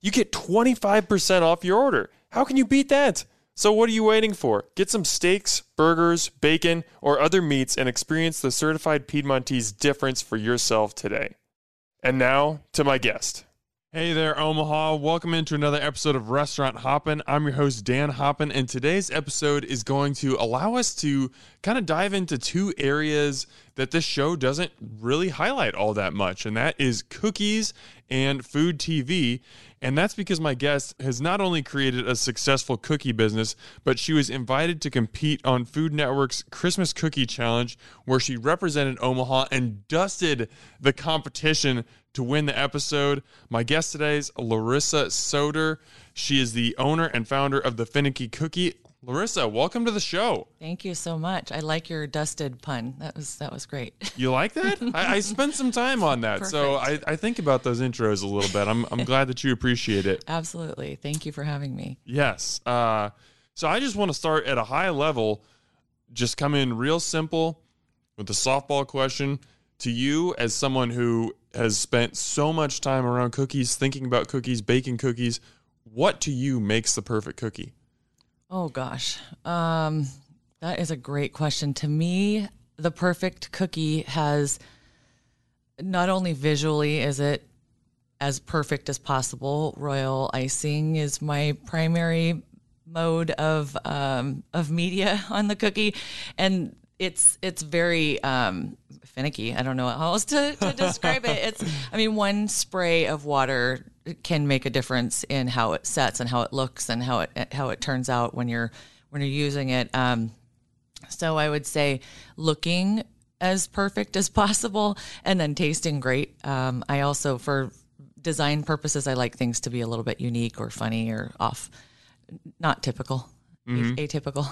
you get 25% off your order. How can you beat that? So, what are you waiting for? Get some steaks, burgers, bacon, or other meats and experience the certified Piedmontese difference for yourself today. And now to my guest. Hey there, Omaha. Welcome into another episode of Restaurant Hoppen. I'm your host, Dan Hoppen, and today's episode is going to allow us to kind of dive into two areas that this show doesn't really highlight all that much, and that is cookies and food TV. And that's because my guest has not only created a successful cookie business, but she was invited to compete on Food Network's Christmas Cookie Challenge, where she represented Omaha and dusted the competition to win the episode. My guest today is Larissa Codr. She is the owner and founder of the Finicky Cookie. Larissa, welcome to the show. Thank you so much. I like your dusted pun. That was that was great. You like that? I, I spent some time on that, so I, I think about those intros a little bit. I'm I'm glad that you appreciate it. Absolutely. Thank you for having me. Yes. Uh, so I just want to start at a high level, just come in real simple with a softball question to you as someone who has spent so much time around cookies, thinking about cookies, baking cookies. What to you makes the perfect cookie? Oh gosh. Um, that is a great question. To me, the perfect cookie has not only visually is it as perfect as possible. Royal icing is my primary mode of um, of media on the cookie, and it's it's very um, finicky. I don't know how else to, to describe it. It's I mean, one spray of water can make a difference in how it sets and how it looks and how it how it turns out when you're when you're using it. Um, so I would say looking as perfect as possible and then tasting great. Um, I also for design purposes I like things to be a little bit unique or funny or off, not typical, mm-hmm. atypical.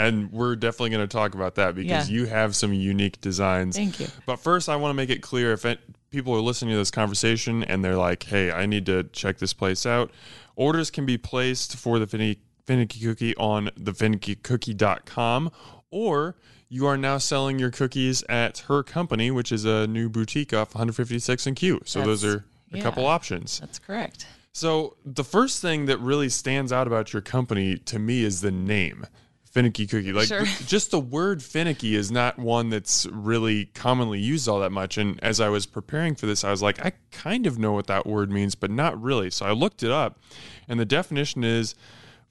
And we're definitely going to talk about that because yeah. you have some unique designs. Thank you. But first, I want to make it clear if it, people are listening to this conversation and they're like, hey, I need to check this place out, orders can be placed for the finicky, finicky cookie on thefinickycookie.com or you are now selling your cookies at her company, which is a new boutique off 156 and Q. So That's, those are a yeah, couple options. That's correct. So the first thing that really stands out about your company to me is the name finicky cookie. Like sure. just the word finicky is not one that's really commonly used all that much. And as I was preparing for this, I was like, I kind of know what that word means, but not really. So I looked it up, and the definition is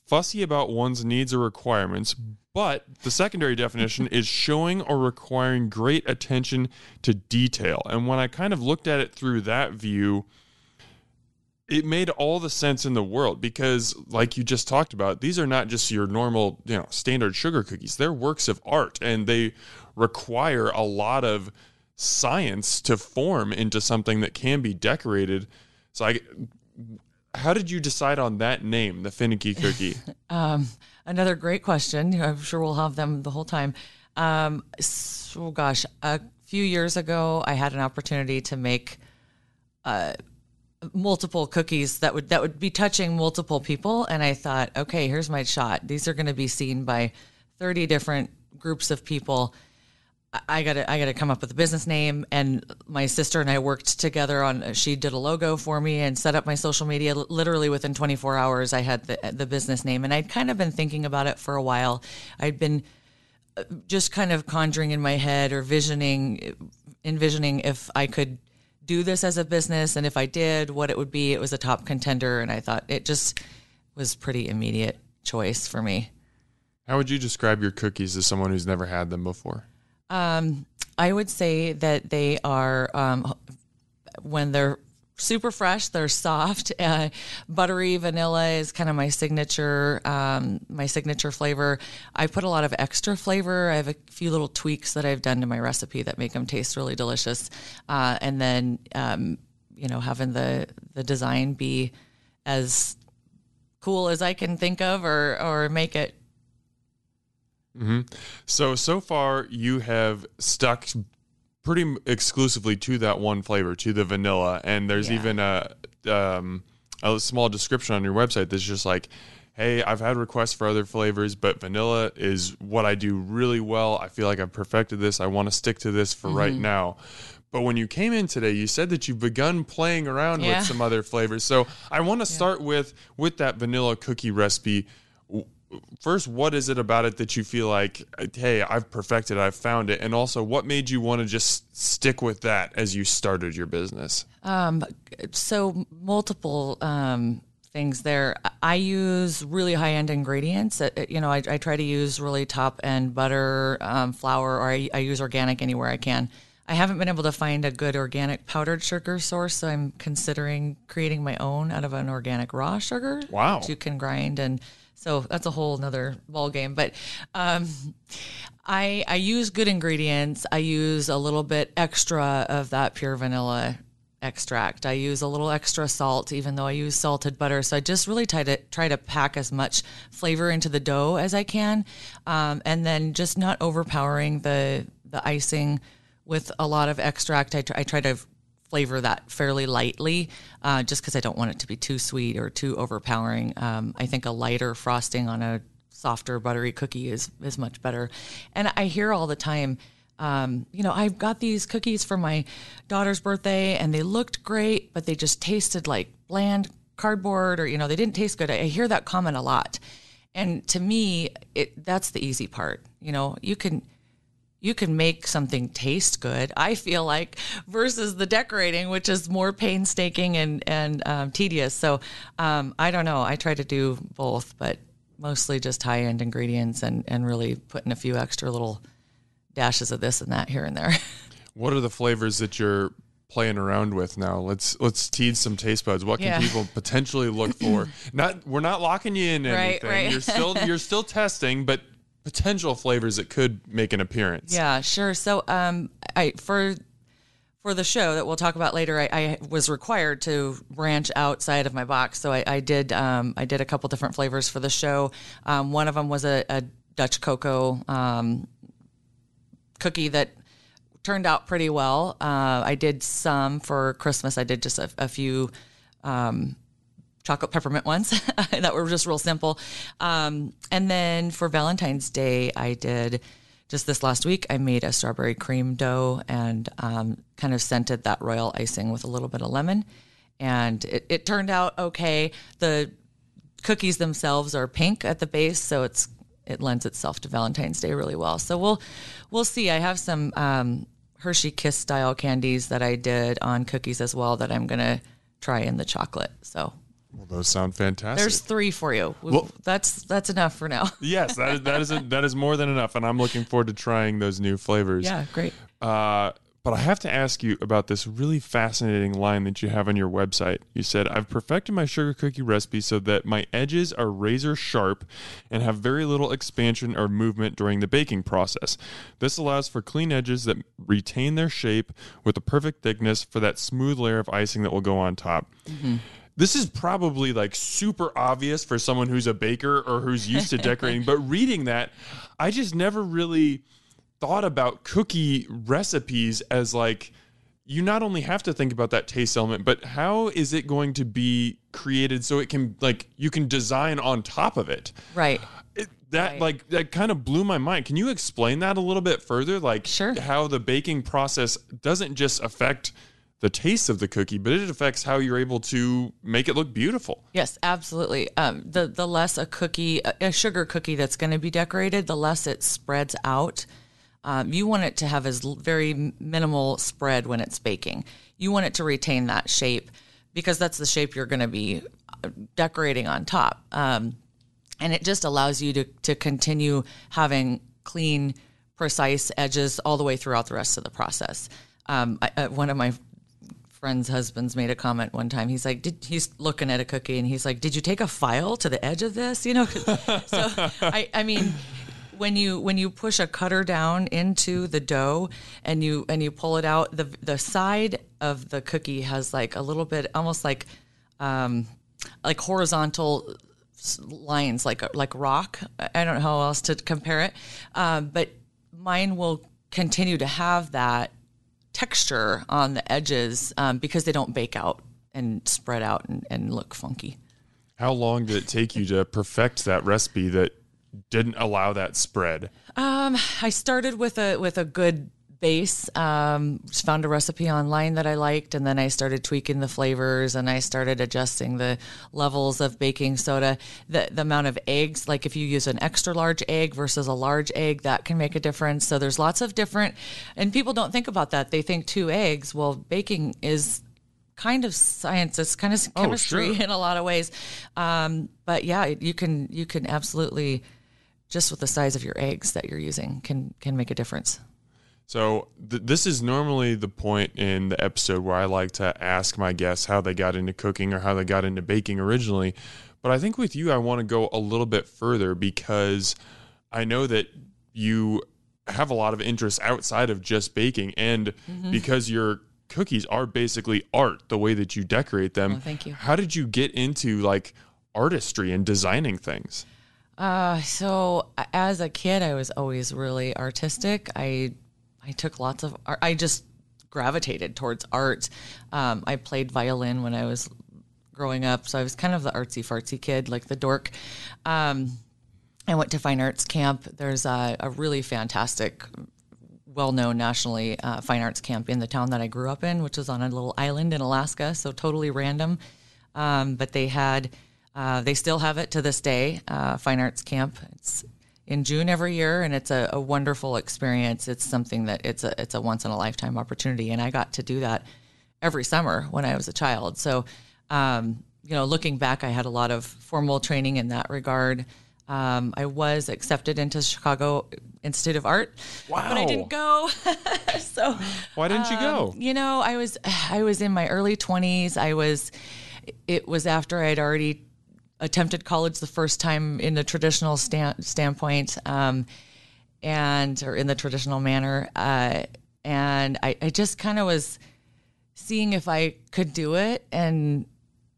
fussy about one's needs or requirements. But the secondary definition is showing or requiring great attention to detail. And when I kind of looked at it through that view, it made all the sense in the world because like you just talked about these are not just your normal you know standard sugar cookies. They're works of art and they require a lot of science to form into something that can be decorated. So i how did you decide on that name the finicky cookie? Um, another great question. I'm sure we'll have them the whole time. Um, so gosh a few years ago i had an opportunity to make uh, multiple cookies that would that would be touching multiple people and I thought, okay, here's my shot. These are going to be seen by 30 different groups of people. I got to I got to come up with a business name and my sister and I worked together on she did a logo for me and set up my social media literally within 24 hours I had the the business name and I'd kind of been thinking about it for a while. I'd been uh, just kind of conjuring in my head or visioning envisioning if I could do this as a business and if I did, what it would be. It was a top contender, and I thought it just was pretty immediate choice for me. How would you describe your cookies to someone who's never had them before? Um, I would say that they are um, when they're super fresh. They're soft, uh, buttery vanilla is kind of my signature, um, my signature flavor. I put a lot of extra flavor. I have a few little tweaks that I've done to my recipe that make them taste really delicious. Uh, and then, um, you know, having the the design be as cool as I can think of, or or make it. Mm-hmm. So so far you have stuck pretty exclusively to that one flavor, to the vanilla, and there's Yeah. even a um, a small description on your website that's just like. Hey, I've had requests for other flavors, but vanilla is what I do really well. I feel like I've perfected this. I want to stick to this for right Mm-hmm. now. But when you came in today, you said that you've begun playing around Yeah. with some other flavors. So I want to start with with that vanilla cookie recipe. First, what is it about it that you feel like, hey, I've perfected, I've found it, and also what made you want to just stick with that as you started your business? so multiple um, things there. I use really high end ingredients. Uh, You know, I, I try to use really top end butter, um, flour, or I, I use organic anywhere I can. I haven't been able to find a good organic powdered sugar source, so I'm considering creating my own out of an organic raw sugar. Wow. That you can grind and so that's a whole nother ball game. But um, I I use good ingredients. I use a little bit extra of that pure vanilla extract. I use a little extra salt, even though I use salted butter. So I just really try to try to pack as much flavor into the dough as I can, um, and then just not overpowering the the icing with a lot of extract. I, tr- I try to flavor that fairly lightly, uh, just because I don't want it to be too sweet or too overpowering. Um, I think a lighter frosting on a softer buttery cookie is is much better. And I hear all the time, um, you know, I've got these cookies for my daughter's birthday, and they looked great, but they just tasted like bland cardboard, or you know, they didn't taste good. I, I hear that comment a lot, and to me, it that's the easy part. You know, you can you can make something taste good. I feel like versus the decorating, which is more painstaking and and um, tedious. So um, I don't know. I try to do both, but mostly just high end ingredients and and really putting a few extra little dashes of this and that here and there. What are the flavors that you're playing around with now? Let's let's tease some taste buds. What can Yeah. people potentially look for? not we're not locking you in Right, anything. right. You're still you're still testing, but potential flavors that could make an appearance. Yeah, sure. So, um, I for for the show that we'll talk about later, I, I was required to branch outside of my box. So I, I did um, I did a couple different flavors for the show. Um, one of them was a, a Dutch cocoa um, cookie that turned out pretty well. Uh, I did some for Christmas. I did just a, a few um, chocolate peppermint ones that were just real simple. Um, and then for Valentine's Day, I did just this last week. I made a strawberry cream dough and um, kind of scented that royal icing with a little bit of lemon, and it, it turned out okay. The cookies themselves are pink at the base, so it's it lends itself to Valentine's Day really well. So we'll we'll see. I have some um, Hershey Kiss style candies that I did on cookies as well that I'm gonna try in the chocolate. So Well, those sound fantastic. there's three for you. Well- that's that's enough for now. yes, that is that is a, that is more than enough, and I'm looking forward to trying those new flavors. yeah, great. Uh, but I have to ask you about this really fascinating line that you have on your website. You said, I've perfected my sugar cookie recipe so that my edges are razor sharp and have very little expansion or movement during the baking process. This allows for clean edges that retain their shape with the perfect thickness for that smooth layer of icing that will go on top. This is probably like super obvious for someone who's a baker or who's used to decorating, but reading that, I just never really thought about cookie recipes as like you not only have to think about that taste element, but how is it going to be created so it can like you can design on top of it? Right. It, that Right. like that kind of blew my mind. Can you explain that a little bit further? Like Sure. how the baking process doesn't just affect the taste of the cookie, but it affects how you're able to make it look beautiful. Yes, absolutely. Um, the the less a cookie, a, sugar cookie that's going to be decorated, the less it spreads out. Um, you want it to have as very minimal spread when it's baking. You want it to retain that shape because that's the shape you're going to be uh, decorating on top. Um, and it just allows you to to continue having clean, precise edges all the way throughout the rest of the process. Um, I, uh, one of my friend's husbands made a comment one time. He's like, Did, he's looking at a cookie and he's like, "Did you take a file to the edge of this?" You know, so I, I mean, when you when you push a cutter down into the dough and you and you pull it out, the the side of the cookie has like a little bit, almost like, um, like horizontal lines, like like rock. I don't know how else to compare it, um, but mine will continue to have that texture on the edges um, because they don't bake out and spread out and, and look funky. How long did it take you to perfect that recipe that didn't allow that spread? Um, I started with a with a good base. Um, just found a recipe online that I liked, and then I started tweaking the flavors, and I started adjusting the levels of baking soda, the the amount of eggs. Like if you use an extra large egg versus a large egg, that can make a difference. So there's lots of different, and people don't think about that. They think two eggs. Well, baking is kind of science. It's kind of chemistry oh, sure. in a lot of ways. Um, but yeah, you can you can absolutely just with the size of your eggs that you're using can can make a difference. So th- this is normally the point in the episode where I like to ask my guests how they got into cooking or how they got into baking originally. But I think with you, I want to go a little bit further because I know that you have a lot of interests outside of just baking, and mm-hmm. because your cookies are basically art, the way that you decorate them. Oh, thank you. How did you get into like artistry and designing things? Uh, so as a kid, I was always really artistic. I I took lots of art. I just gravitated towards art. Um, I played violin when I was growing up, so I was kind of the artsy fartsy kid, like the dork. Um, I went to fine arts camp. There's a, a really fantastic, well known nationally uh, fine arts camp in the town that I grew up in, which is on a little island in Alaska, so totally random. Um, but they had, uh, they still have it to this day, uh, fine arts camp. It's in June every year, and it's a, a, wonderful experience. It's something that it's a it's a once in a lifetime opportunity, and I got to do that every summer when I was a child. So, um, you know, looking back, I had a lot of formal training in that regard. Um, I was accepted into Chicago Institute of Art, wow. but I didn't go. so why didn't um, you go? You know, I was I was in my early twenties. I was. It was after I'd already attempted college the first time in the traditional stand, standpoint, um, and or in the traditional manner, uh, and I, I just kind of was seeing if I could do it, and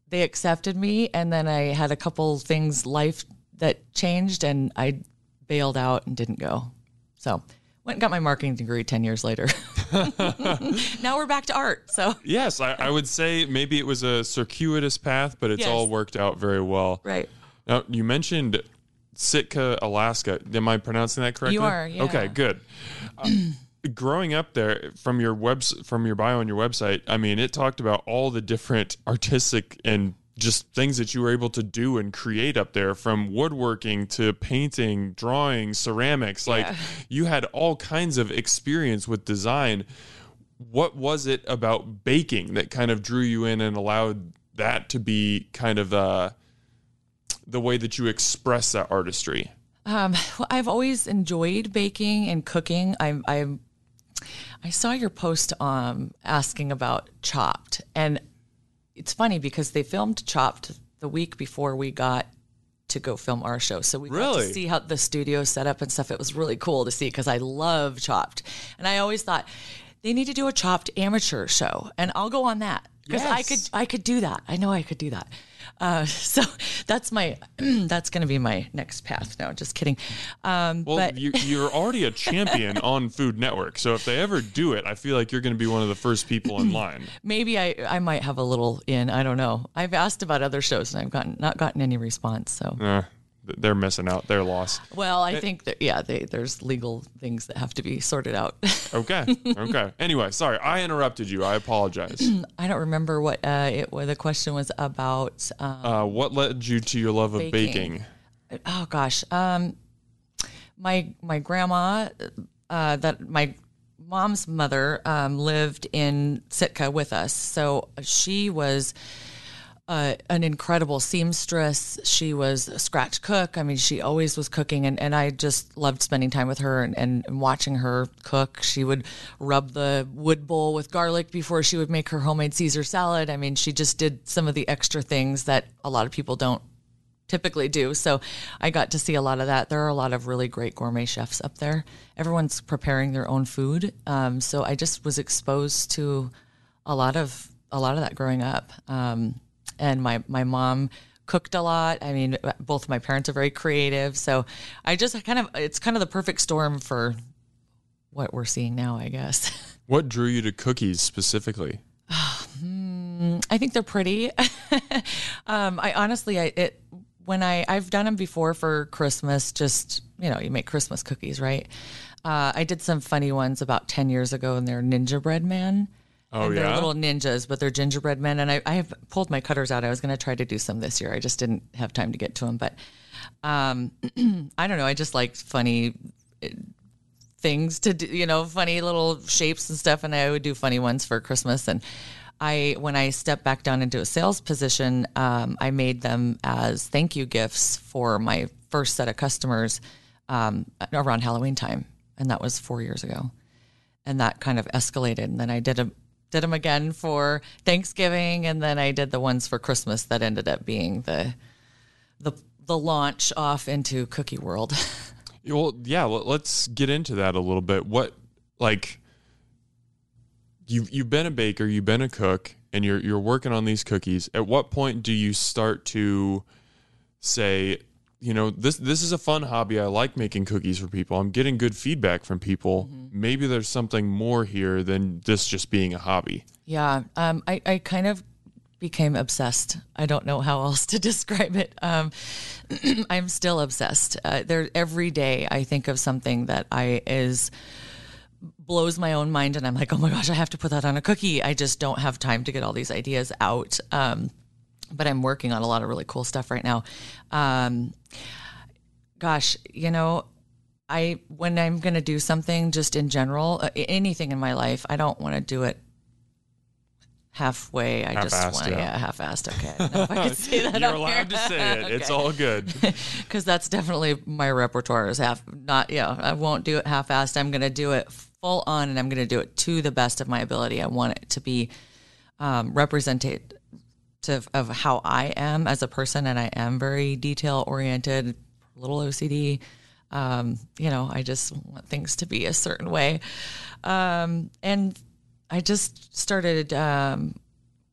they accepted me, and then I had a couple things life that changed, and I bailed out and didn't go. So went and got my marketing degree 10 years later. now we're back to art. So, yes, I, I, would say maybe it was a circuitous path, but it's yes. all worked out very well. Right. Now, you mentioned Sitka, Alaska. Am I pronouncing that correctly? You are. Yeah. Okay, good. Uh, growing up there from your web from your bio on your website, I mean, it talked about all the different artistic and just things that you were able to do and create up there from woodworking to painting, drawing, ceramics. Like yeah. you had all kinds of experience with design. What was it about baking that kind of drew you in and allowed that to be kind of uh, the way that you express that artistry? Um, well, I've always enjoyed baking and cooking. I'm, I'm I saw your post um, asking about Chopped, and it's funny because they filmed Chopped the week before we got to go film our show. So we really? got to see how the studio set up and stuff. It was really cool to see because I love Chopped. And I always thought they need to do a Chopped amateur show and I'll go on that because yes. I could I could do that. I know I could do that. Uh, so that's my that's going to be my next path. No, just kidding. Um, well, but you, are already a champion on Food Network, so if they ever do it, I feel like you're going to be one of the first people in line. Maybe I I might have a little in. I don't know. I've asked about other shows and I've gotten not gotten any response. So. Uh, they're missing out. They're lost. Well, I think that yeah, they, there's legal things that have to be sorted out. okay. Okay. Anyway, sorry, I interrupted you. I apologize. I don't remember what uh, it what the question was about. Um, uh, what led you to your love of baking? Oh gosh, um, my my grandma, uh, that my mom's mother um, lived in Sitka with us, so she was uh, an incredible seamstress. She was a scratch cook. I mean, she always was cooking, and, and I just loved spending time with her and, and, and watching her cook. She would rub the wood bowl with garlic before she would make her homemade Caesar salad. I mean, she just did some of the extra things that a lot of people don't typically do. So I got to see a lot of that. There are a lot of really great gourmet chefs up there. Everyone's preparing their own food. Um, so I just was exposed to a lot of a lot of that growing up. Um, and my my mom cooked a lot. I mean, both my parents are very creative, so I just kind of it's kind of the perfect storm for what we're seeing now, I guess. What drew you to cookies specifically? I think they're pretty. um, I honestly, I it when I I've done them before for Christmas. Just you know, you make Christmas cookies, right? Uh, I did some funny ones about ten years ago, and they're Ninja Bread Man. Oh and they're yeah. little ninjas, but they're gingerbread men. And I, I have pulled my cutters out. I was going to try to do some this year. I just didn't have time to get to them. But um, I don't know. I just like funny uh, things to do, you know, funny little shapes and stuff. And I would do funny ones for Christmas. And I, when I stepped back down into a sales position, um, I made them as thank you gifts for my first set of customers um, around Halloween time. And that was four years ago and that kind of escalated. And then I did a did them again for Thanksgiving, and then I did the ones for Christmas that ended up being the the the launch off into Cookie World. Well, yeah. let- Let's get into that a little bit. What like you you've been a baker, you've been a cook, and you're you're working on these cookies. At what point do you start to say, you know, this this is a fun hobby. I like making cookies for people. I'm getting good feedback from people. Maybe there's something more here than this just being a hobby. yeah, um, I I kind of became obsessed. I don't know how else to describe it. Um, I'm still obsessed. Uh, there every day I think of something that I is blows my own mind and I'm like, "Oh my gosh, I have to put that on a cookie." I just don't have time to get all these ideas out. Um, but I'm working on a lot of really cool stuff right now. Um, gosh, you know, I when I'm going to do something just in general, uh, anything in my life, I don't want to do it halfway. I just Half-assed, want to yeah. yeah, half-assed. Okay, I if I could say that. You're allowed to say it. It's all good. because that's definitely my repertoire is half not yeah i won't do it half-assed i'm going to do it full on and i'm going to do it to the best of my ability i want it to be um, representative of how i am as a person and i am very detail oriented a little ocd um, you know i just want things to be a certain way um, and i just started um,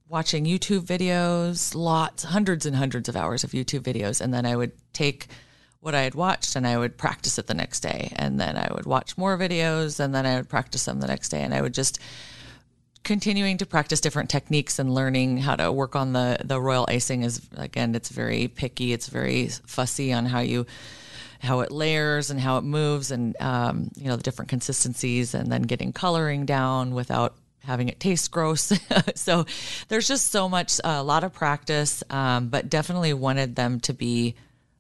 watching YouTube videos, lots, hundreds and hundreds of hours of YouTube videos. And then I would take what I had watched and I would practice it the next day. And then I would watch more videos and then I would practice them the next day. And I would just continuing to practice different techniques and learning how to work on the the royal icing is again it's very picky it's very fussy on how you how it layers and how it moves and um, you know the different consistencies and then getting coloring down without having it taste gross. So there's just so much a lot of practice um, but definitely wanted them to be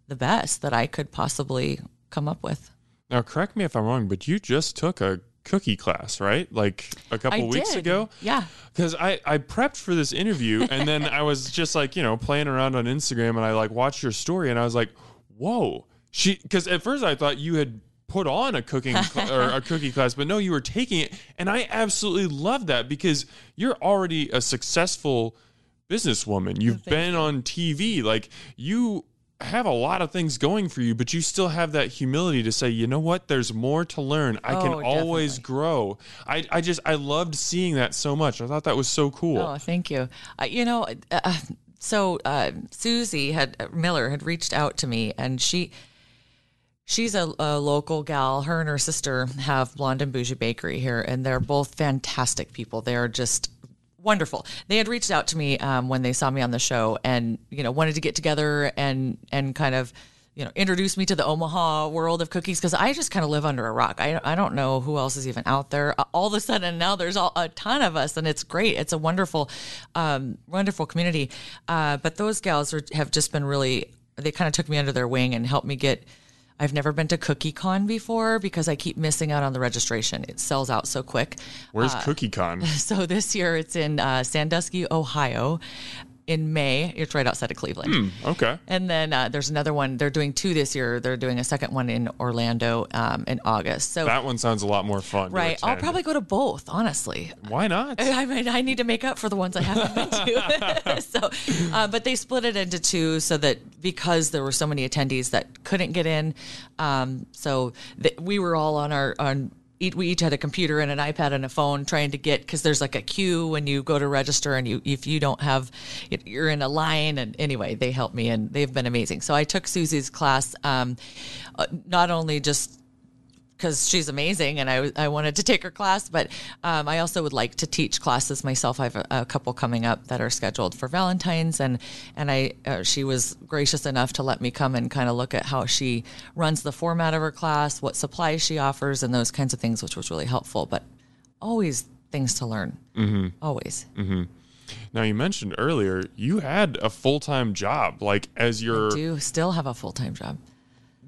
the best that i could possibly come up with. Now, correct me if I'm wrong, but you just took a cookie class, right? Like a couple I weeks did. ago? yeah Because I, I prepped for this interview and then I was just like, you know, playing around on Instagram and I like watched your story and I was like, whoa. She, because at first I thought you had put on a cooking cl- or a cookie class, but no, you were taking it. And I absolutely love that because you're already a successful businesswoman. You've been on TV. Like you have a lot of things going for you, but you still have that humility to say, you know what, there's more to learn. I can Oh, always definitely. grow. I, I just, I loved seeing that so much. I thought that was so cool. Oh, thank you. Uh, you know, uh, so uh, Susie had Miller had reached out to me, and she she's a, a local gal. Her and her sister have Blonde and Bougie Bakery here, and they're both fantastic people. They are just wonderful. They had reached out to me um, when they saw me on the show, and you know wanted to get together and and kind of you know introduce me to the Omaha world of cookies because I just kind of live under a rock. I I don't know who else is even out there. All of a sudden now there's all, a ton of us, and it's great. It's a wonderful, um, wonderful community. Uh, but those gals are, have just been really. They kind of took me under their wing and helped me get. I've never been to CookieCon before because I keep missing out on the registration. It sells out so quick. Where's Cookie Con? So this year it's in uh, Sandusky, Ohio. In May. It's right outside of Cleveland. Okay. And then uh, there's another one. They're doing two this year. They're doing a second one in Orlando um, in August. So That one sounds a lot more fun. right, I'll probably go to both. Honestly, Why not? I mean, I need to make up for the ones I haven't been to. so, uh, but they split it into two so that because there were so many attendees that couldn't get in, um, so th- we were all on our on. We each had a computer and an iPad and a phone trying to get because there's like a queue when you go to register and you if you don't have you're in a line and anyway they helped me and they've been amazing. So I took Susie's class um, uh, not only just because she's amazing and I, I wanted to take her class, but um, I also would like to teach classes myself. I have a, a couple coming up that are scheduled for Valentine's, and and I uh, she was gracious enough to let me come and kind of look at how she runs the format of her class, what supplies she offers, and those kinds of things, which was really helpful. But always things to learn, mm-hmm. always. Now you mentioned earlier you had a full time job, like as your. I Do still have a full time job.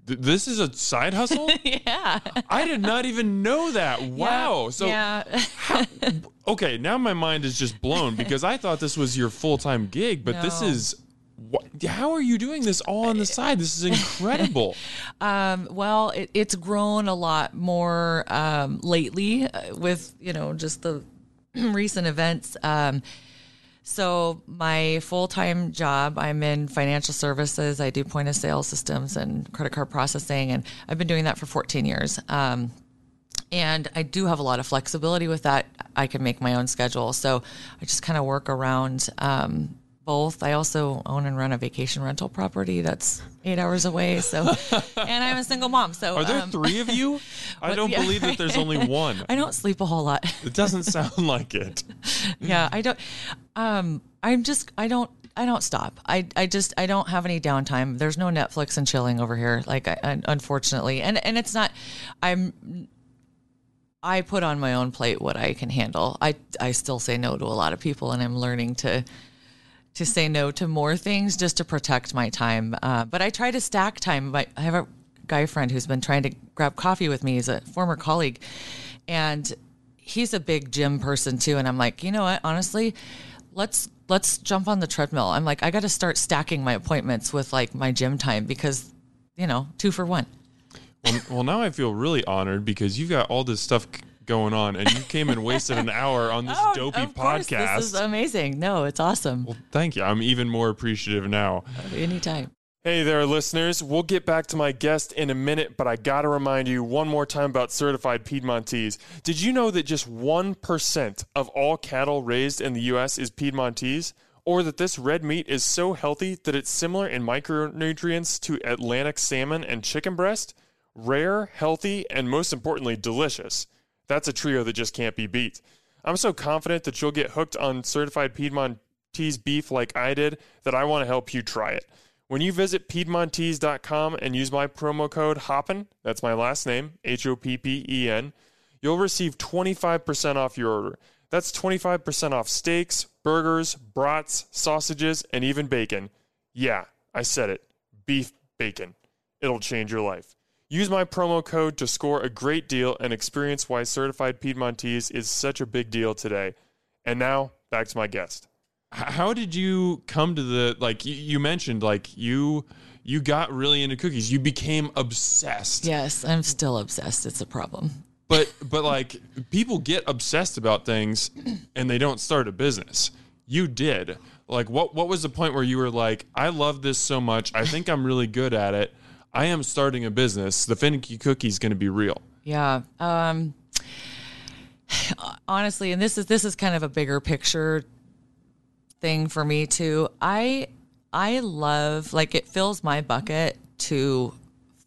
Th- this is a side hustle. Yeah. I did not even know that. Wow. So yeah. okay, now my mind is just blown because I thought this was your full time gig, but this is. What, how are you doing this all on the side? This is incredible. Um, well, it, it's grown a lot more um, lately uh, with you know just the recent events. Um, so my full time job, I'm in financial services. I do point of sale systems and credit card processing, and I've been doing that for 14 years. Um, and I do have a lot of flexibility with that. I can make my own schedule, so I just kind of work around um, both. I also own and run a vacation rental property that's eight hours away. So, and I'm a single mom. So, Are there um, three of you? I don't yeah. believe that there's only one. I don't sleep a whole lot. It doesn't sound like it. yeah, I don't. Um, I'm just. I don't. I don't stop. I, I just I don't have any downtime. There's no Netflix and chilling over here. Like I, unfortunately, and and it's not. I'm. I put on my own plate what I can handle. I I still say no to a lot of people, and I'm learning to to say no to more things just to protect my time. Uh, but I try to stack time. But I have a guy friend who's been trying to grab coffee with me. He's a former colleague, and he's a big gym person too. And I'm like, you know what? Honestly, let's let's jump on the treadmill. I'm like, I got to start stacking my appointments with like my gym time because, you know, two for one. Well, well, now I feel really honored because you've got all this stuff going on, and you came and wasted an hour on this oh, dopey Oh, course, podcast. This is amazing. No, it's awesome. well, thank you. I'm even more appreciative now. Anytime. Hey there, listeners. We'll get back to my guest in a minute, but I got to remind you one more time about certified Piedmontese. Did you know that just 1% of all cattle raised in the U.S. is Piedmontese? Or that this red meat is so healthy that it's similar in micronutrients to Atlantic salmon and chicken breast? Rare, healthy, and most importantly, delicious. That's a trio that just can't be beat. I'm so confident that you'll get hooked on certified Piedmontese beef like I did that I want to help you try it. When you visit Piedmontese.com and use my promo code HOPPEN, that's my last name, H O P P E N, you'll receive 25% off your order. That's 25% off steaks, burgers, brats, sausages, and even bacon. Yeah, I said it. Beef bacon. It'll change your life. Use my promo code to score a great deal and experience why certified Piedmontese is such a big deal today. And now, back to my guest. How did you come to the like you, you mentioned like you you got really into cookies. You became obsessed. Yes, I'm still obsessed. It's a problem. But but like people get obsessed about things and they don't start a business. You did. Like what what was the point where you were like, I love this so much. I think I'm really good at it. I am starting a business. The finicky cookie is going to be real. Yeah. Um, honestly, and this is this is kind of a bigger picture thing for me too. I I love like it fills my bucket to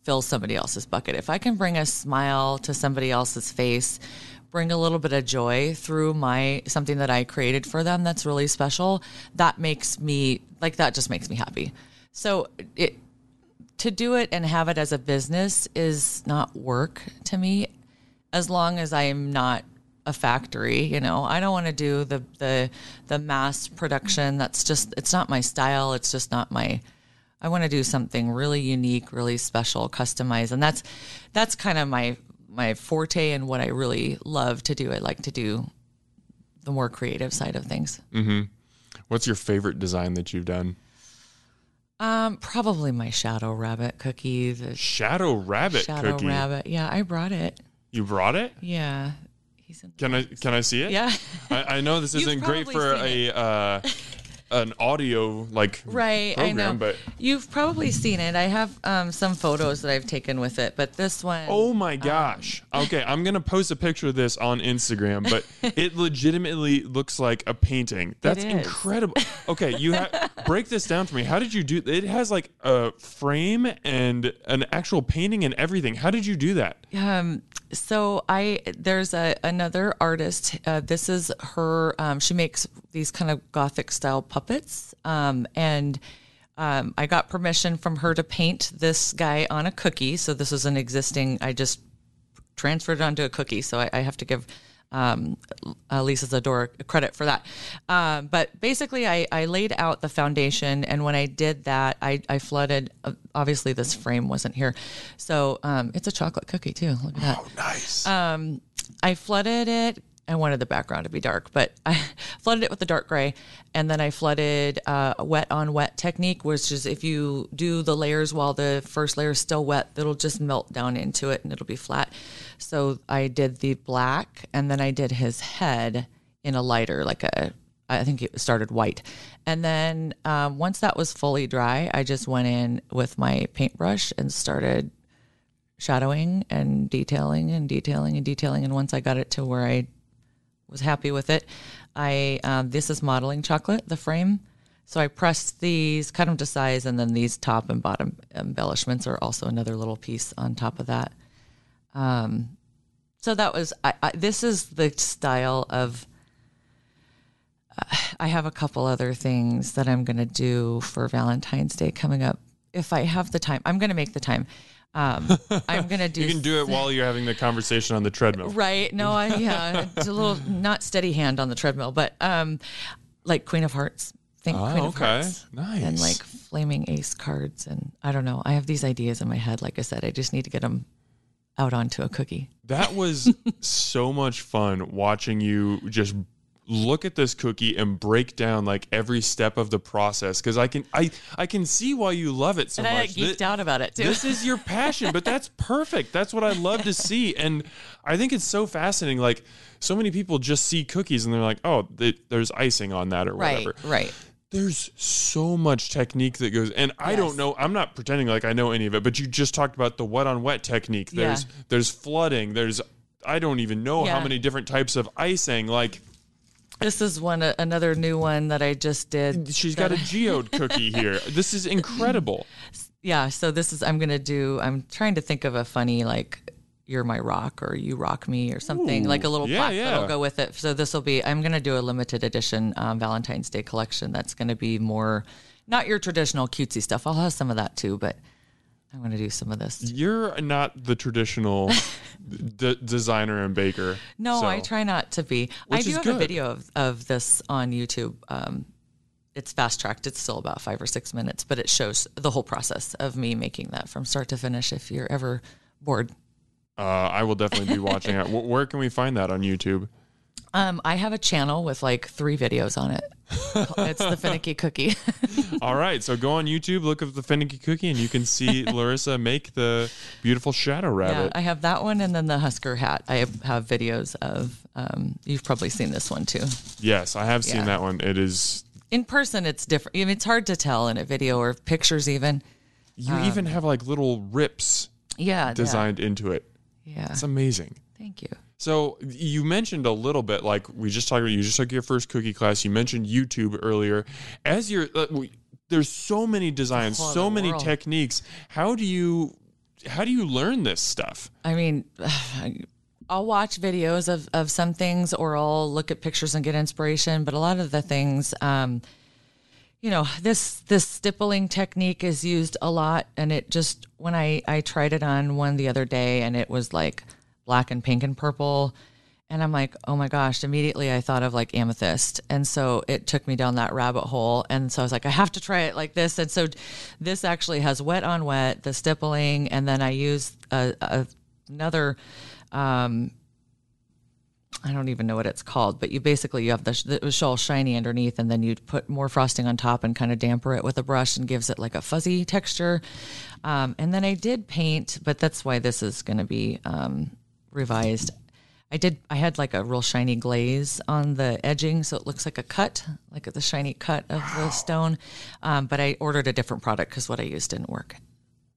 fill somebody else's bucket. If I can bring a smile to somebody else's face, bring a little bit of joy through my something that I created for them that's really special, that makes me like that just makes me happy. So it to do it and have it as a business is not work to me as long as I'm not a factory, you know. I don't want to do the the the mass production. That's just it's not my style. It's just not my I want to do something really unique, really special, customized. And that's that's kind of my my forte and what I really love to do. I like to do the more creative side of things. When What's your favorite design that you've done? Um, probably my shadow rabbit cookie. The Shadow Rabbit shadow cookie. rabbit. Yeah, I brought it. You brought it? Yeah, he's in. Can I can I see it? Yeah. I, I know this You've isn't great probably for seen a uh, an audio like Right, I know. but You've probably seen it. I have um, some photos that I've taken with it, but this one. Oh Um, my gosh. okay, I'm to post a picture of this on Instagram, but it legitimately looks like a painting. That's incredible. Okay, you ha- break this down for me. How did you do it has like a frame and an actual painting and everything. How did you do that? Um, so I there's a another artist. Uh, this is her. Um, she makes these kind of gothic style puppets. Um, and um, I got permission from her to paint this guy on a cookie. So this is an existing. I just transferred it onto a cookie. So I, I have to give um, uh, Lisa Zador credit for that. Um, but basically, I, I laid out the foundation, and when I did that, I, I flooded. Uh, obviously, this frame wasn't here, so um, it's a chocolate cookie too. Look at that. Oh, nice. Um, I flooded it. I wanted the background to be dark, but I flooded it with the dark gray, and then I flooded uh, a wet on wet technique, which is if you do the layers while the first layer is still wet, it'll just melt down into it and it'll be flat. So I did the black, and then I did his head in a lighter, like a I think it started white, and then um, once that was fully dry, I just went in with my paintbrush and started shadowing and detailing and detailing and detailing. And once I got it to where I was happy with it, I um, this is modeling chocolate, the frame. So I pressed these, cut them to size, and then these top and bottom embellishments are also another little piece on top of that. Um, so that was I, I, this is the style of. Uh, I have a couple other things that I'm going to do for Valentine's Day coming up. If I have the time, I'm going to make the time. Um, I'm going to do. you can do it while you're having the conversation on the treadmill. Right. No, I, yeah, it's a little not steady hand on the treadmill, but um, like Queen of Hearts. Think Oh, Queen of. Hearts. Nice. And like flaming ace cards. And I don't know. I have these ideas in my head. Like I said, I just need to get them out onto a cookie. That was so much fun watching you just look at this cookie and break down like every step of the process because I can I I can see why you love it so And I much. geeked Thi- out about it too. This is your passion, but that's perfect. That's what I love to see, and I think it's so fascinating. Like so many people just see cookies and they're like, "Oh, th- there's icing on that or right. whatever." Right. There's so much technique that goes, and I don't know. I'm not pretending like I know any of it, but you just talked about the wet on wet technique. There's Yeah. there's flooding. There's I don't even know how many different types of icing. Like This is one another new one that I just did. she's got a geode cookie here. This is incredible. Yeah. So this is I'm gonna do. I'm trying to think of a funny like. You're my rock, or you rock me, or something Ooh, like a little yeah, plaque yeah. that'll go with it. So this will be. I'm going to do a limited edition um, Valentine's Day collection. That's going to be more, not your traditional cutesy stuff. I'll have some of that too, but I'm going to do some of this. You're not the traditional d- designer and baker. No, so- I try not to be. I do have good. a video of, of this on YouTube. Um, it's fast tracked. It's still about five or six minutes, but it shows the whole process of me making that from start to finish. If you're ever bored, Uh, I will definitely be watching it. Where can we find that on YouTube? um, I have a channel with like three videos on it. it's the finicky cookie. All right, so go on YouTube, look up the finicky cookie, and you can see Larissa make the beautiful shadow yeah, rabbit. I have that one, and then the Husker hat. I have, have videos of. Um, you've probably seen this one too. yes, I have seen Yeah. that one. It is. In person, it's different. I mean, it's hard to tell in a video or pictures, even. You Um, even have like little rips Yeah, yeah. designed into it. Yeah. It's amazing. Thank you. So you mentioned a little bit, like we just talked about. You just took your first cookie class. You mentioned YouTube earlier. As you're, uh, we, there's so many designs, so many world. techniques. How do you, how do you learn this stuff? I mean, I'll watch videos of, of some things or I'll look at pictures and get inspiration, but a lot of the things, um, you know, this this stippling technique is used a lot, and it just when I I tried it on one the other day, and it was like black and pink and purple, and I'm like, oh my gosh! Immediately I thought of like amethyst, and so it took me down that rabbit hole, and so I was like, I have to try it like this, and so this actually has wet on wet, the stippling, and then I used a, a, another. Um, I don't even know what it's called, but you basically you have the it shiny underneath, and then you'd put more frosting on top and kind of damper it with a brush and gives it like a fuzzy texture. Um, and then I did paint, but that's why this is going to be um, revised. I did. I had like a real shiny glaze on the edging, so it looks like a cut, like the shiny cut of the stone. Um, but I ordered a different product because what I used didn't work.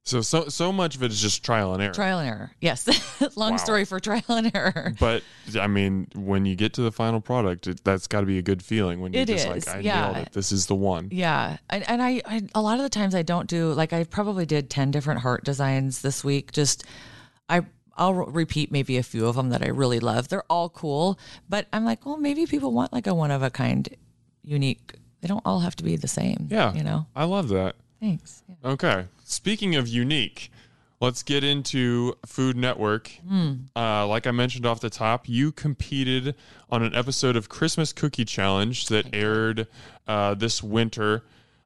So so so much of it is just trial and error. Trial and error. Yes, long Wow. story for trial and error. but I mean, when you get to the final product, it, that's got to be a good feeling when you're It just is, like, I yeah. nailed it. This is the one. Yeah, and, and I, I a lot of the times I don't do like I probably did ten different heart designs this week. Just I I'll re- repeat maybe a few of them that I really love. They're all cool, but I'm like, well, maybe people want like a one of a kind, unique. They don't all have to be the same. Yeah, you know. I love that. Thanks. Yeah. Okay. Speaking of unique, let's get into Food Network. Uh, like I mentioned off the top, you competed on an episode of Christmas Cookie Challenge that aired uh, this winter.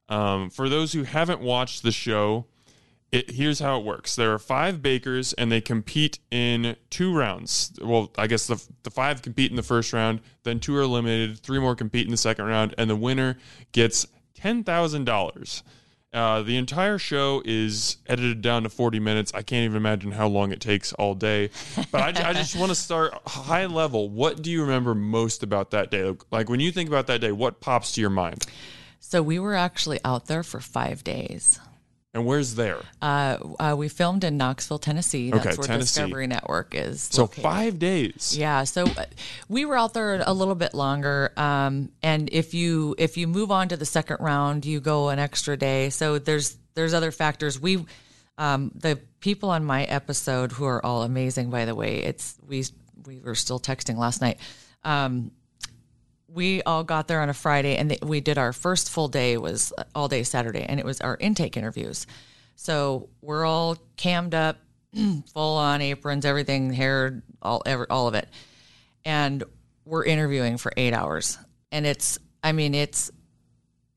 Um, for those who haven't watched the show, it, here's how it works. There are five bakers, and they compete in two rounds. Well, I guess the, the five compete in the first round, then two are eliminated, three more compete in the second round, and the winner gets $10,000. Uh, the entire show is edited down to 40 minutes. I can't even imagine how long it takes all day. But I, I just want to start high level. What do you remember most about that day? Like when you think about that day, what pops to your mind? So we were actually out there for five days. And where's there? Uh, uh, we filmed in Knoxville, Tennessee. That's Okay, where Tennessee. Discovery Network is. So located. five days. Yeah, so uh, we were out there a little bit longer, um, and if you if you move on to the second round, you go an extra day. So there's there's other factors. We um, the people on my episode who are all amazing, by the way. It's we we were still texting last night. Um, we all got there on a Friday, and we did our first full day was all day Saturday, and it was our intake interviews. So we're all cammed up, full on aprons, everything, hair, all ever, all of it, and we're interviewing for eight hours, and it's, I mean, it's,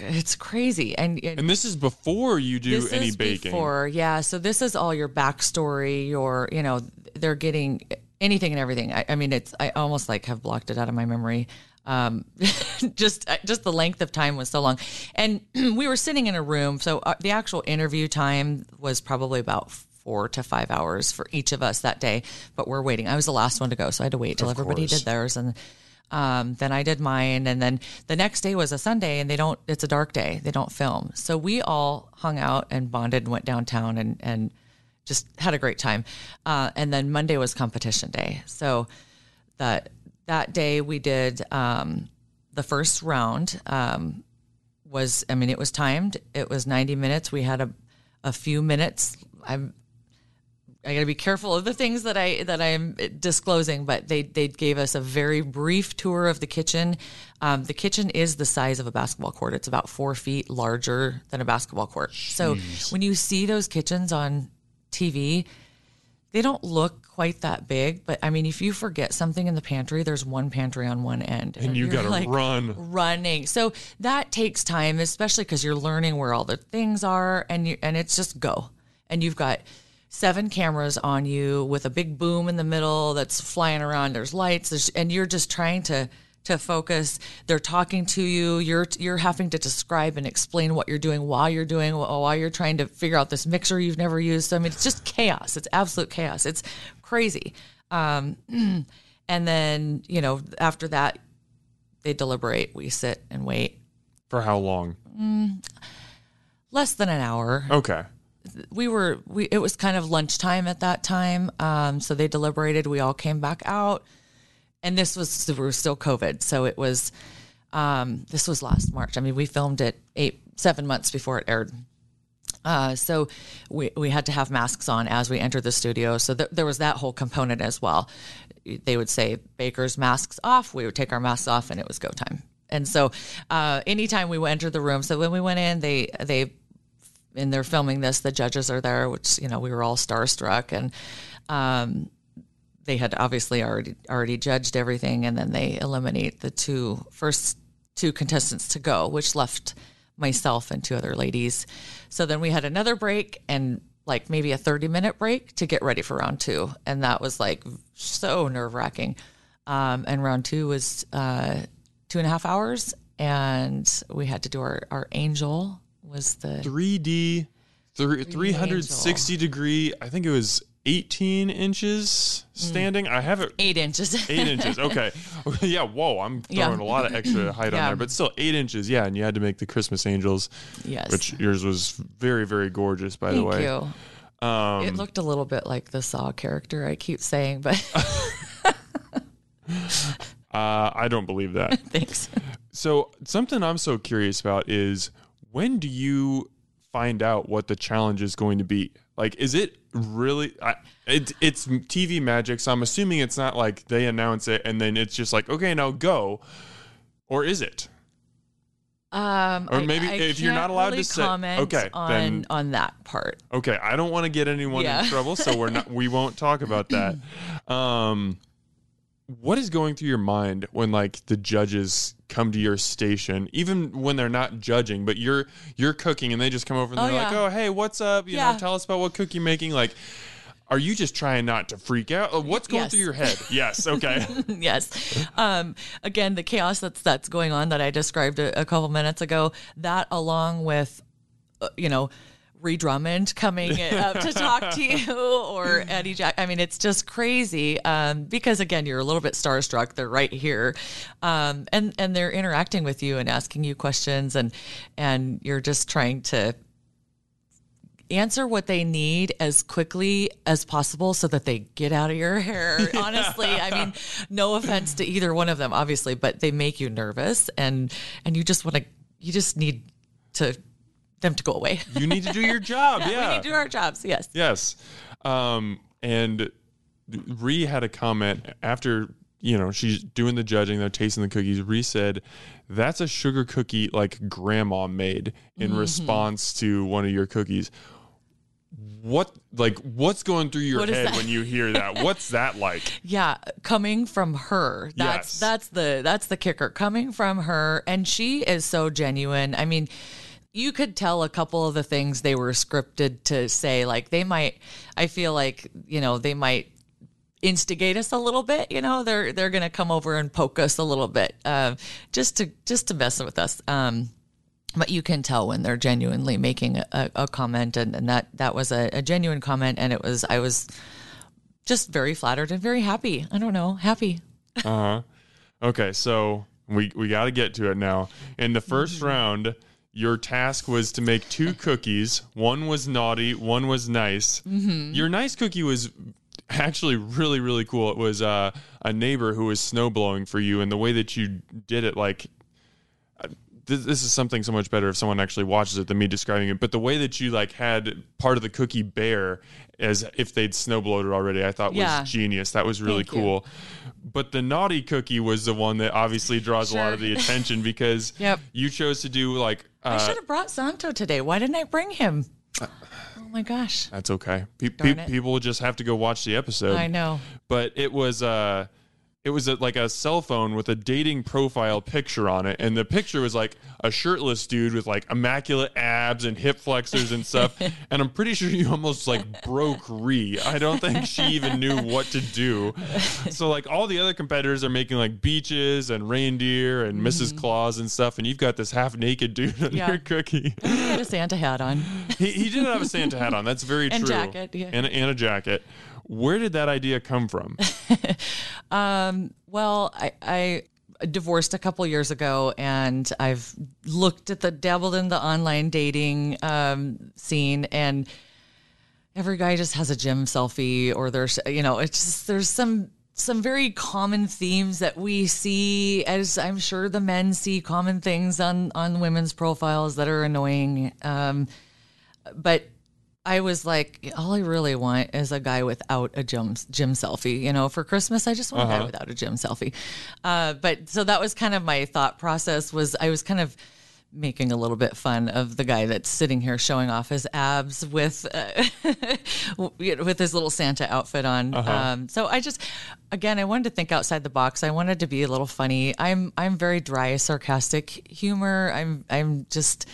it's crazy, and, and And this is before you do this any is baking. Before, yeah. So this is all your backstory. Your, you know, they're getting anything and everything. I, I mean, it's I almost like have blocked it out of my memory. Um, just just the length of time was so long, and we were sitting in a room. So uh, the actual interview time was probably about four to five hours for each of us that day. But we're waiting. I was the last one to go, so I had to wait till everybody course. did theirs and. Um, then I did mine, and then the next day was a Sunday, and they don't. It's a dark day; they don't film. So we all hung out and bonded and went downtown and and just had a great time. Uh, and then Monday was competition day. So that that day we did um, the first round um, was I mean it was timed. It was ninety minutes. We had a a few minutes. I'm I got to be careful of the things that I that I'm disclosing, but they they gave us a very brief tour of the kitchen. Um, the kitchen is the size of a basketball court. It's about four feet larger than a basketball court. So when you see those kitchens on TV, they don't look quite that big. But I mean, if you forget something in the pantry, there's one pantry on one end, and you you're got to like, run. running. So that takes time, especially because you're learning where all the things are, and you and it's just go. And you've got seven cameras on you with a big boom in the middle that's flying around. There's lights, there's, and you're just trying to to focus. They're talking to you. You're you're having to describe and explain what you're doing while you're doing while you're trying to figure out this mixer you've never used. So I mean, it's just chaos. It's absolute chaos. It's crazy. Um, and then you know after that they deliberate. We sit and wait For how long? less than an hour. Okay. We were we it was kind of lunchtime at that time. Um, so they deliberated. We all came back out, and this was we were still COVID, so it was. Um, this was last March. I mean, we filmed it eight seven months before it aired. Uh, so we, we had to have masks on as we entered the studio. So th- there was that whole component as well. They would say bakers masks off. We would take our masks off, and it was go time. And so uh, anytime we entered the room, so when we went in, they they and they're filming this. The judges are there, which you know we were all starstruck, and um, they had obviously already already judged everything, and then they eliminate the two first two contestants to go, which left myself and two other ladies. So then we had another break and like maybe a 30 minute break to get ready for round two. And that was like so nerve wracking. Um, and round two was uh, two and a half hours, and we had to do our, our angel was the 3D, th- 360 degree. I think it was 18 inches standing. I have it eight inches. eight inches. Okay. yeah. Whoa. I'm Yeah. throwing a lot of extra height on there, but still eight inches. Yeah. And you had to make the Christmas angels, yes. which yours was very, very gorgeous, by the Thank way. you. Um, it looked a little bit like the Saw character. I keep saying, but uh, I don't believe that. thanks. So something I'm so curious about is when do you find out what the challenge is going to be? Like, is it really? I, it, it's TV magic, so I'm assuming it's not like they announce it and then it's just like, okay, now go, or is it? Um, Or maybe I if you're not allowed really to say- comment okay, on then- on that part. Okay, I don't want to get anyone Yeah. in trouble, so we're not. We won't talk about that. Um, what is going through your mind when like the judges come to your station, even when they're not judging, but you're you're cooking and they just come over and Oh, they're like, "Oh, hey, what's up? You Yeah. know, tell us about what cook you're making." Like, are you just trying not to freak out? What's going Yes. through your head? Yes. Okay. yes. Um, again, the chaos that's that's going on that I described a, a couple minutes ago. That along with, uh, you know. Ree Drummond coming up to talk to you, or Eddie Jackson. I mean, it's just crazy um, because again, you're a little bit starstruck. They're right here, um, and and they're interacting with you and asking you questions, and and you're just trying to answer what they need as quickly as possible so that they get out of your hair. Honestly, I mean, no offense to either one of them, obviously, but they make you nervous and and you just want to you just need to them to go away. you need to do your job. Yeah. We need to do our jobs. Yes. Yes. Um, and Ree had a comment after, you know, she's doing the judging, they're tasting the cookies. Ree said, That's a sugar cookie like grandma made in Mm-hmm. response to one of your cookies. What like what's going through your What head when you hear that? What's that like? Yeah, coming from her. That's Yes. that's the that's the kicker. Coming from her and she is so genuine. I mean, you could tell a couple of the things they were scripted to say like they might I feel like, you know, they might instigate us a little bit, you know, they're they're going to come over and poke us a little bit uh, just to just to mess with us. Um but you can tell when they're genuinely making a, a, comment and, and that that was a, a genuine comment and it was I was just very flattered and very happy. I don't know, happy. uh huh. Okay, so we we got to get to it now. In the 1st Mm-hmm. round, your task was to make two cookies. One was naughty, one was nice. Mm-hmm. Your nice cookie was actually really really cool. It was uh, a neighbor who was snow blowing for you, and the way that you did it, like this, this is something so much better if someone actually watches it than me describing it. But the way that you like had part of the cookie bare as if they'd snowblowed it already, I thought Yeah. was genius. That was really Thank you. But the naughty cookie was the one that obviously draws a lot of the attention because Yep. you chose to do like I uh, should have brought Santo today. Why didn't I bring him? Oh my gosh. that's okay. Pe- pe- people just have to go watch the episode. I know. but it was uh it was a, like a cell phone with a dating profile picture on it and the picture was like a shirtless dude with like immaculate abs and hip flexors and stuff and i'm pretty sure you almost like broke Ree. i don't think she even knew what to do so like all the other competitors are making like beaches and reindeer and mrs claus and stuff and you've got this half naked dude on Mm-hmm. Yeah. your cookie He had a Santa hat on. he, he did have a santa hat on that's very And true jacket, yeah. and, and a jacket where did that idea come from Well, I, I divorced a couple years ago, and I've looked at the dabbled in the online dating um, scene, and every guy just has a gym selfie, or there's you know, it's just there's some some very common themes that we see as I'm sure the men see common things on on women's profiles that are annoying. Um, but I was like, all I really want is a guy without a gym gym selfie. You know, for Christmas, I just want a guy without a gym selfie. Uh, but so that was kind of my thought process. Was I was kind of making a little bit fun of the guy that's sitting here showing off his abs with uh, with his little Santa outfit on. Um, so I just, again, I wanted to think outside the box. I wanted to be a little funny. I'm I'm very dry, sarcastic humor. I'm I'm just.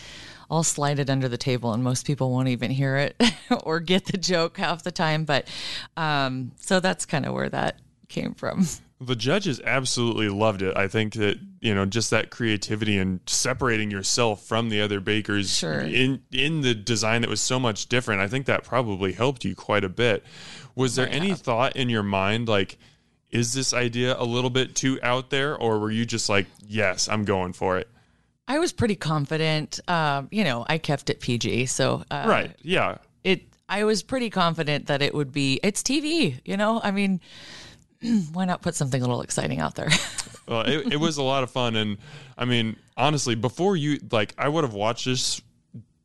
I'll slide it under the table, and most people won't even hear it or get the joke half the time. But um, so that's kind of where that came from. The judges absolutely loved it. I think that you know just that creativity and separating yourself from the other bakers Sure. in in the design that was so much different. I think that probably helped you quite a bit. Was there any thought in your mind like? Is this idea a little bit too out there, or were you just like, "Yes, I'm going for it"? I was pretty confident. Um, you know, I kept it PG, so uh, right? Yeah. It. I was pretty confident that it would be. It's TV. You know, I mean, why not put something a little exciting out there? well, it, it was a lot of fun, and I mean, honestly, before you like, I would have watched this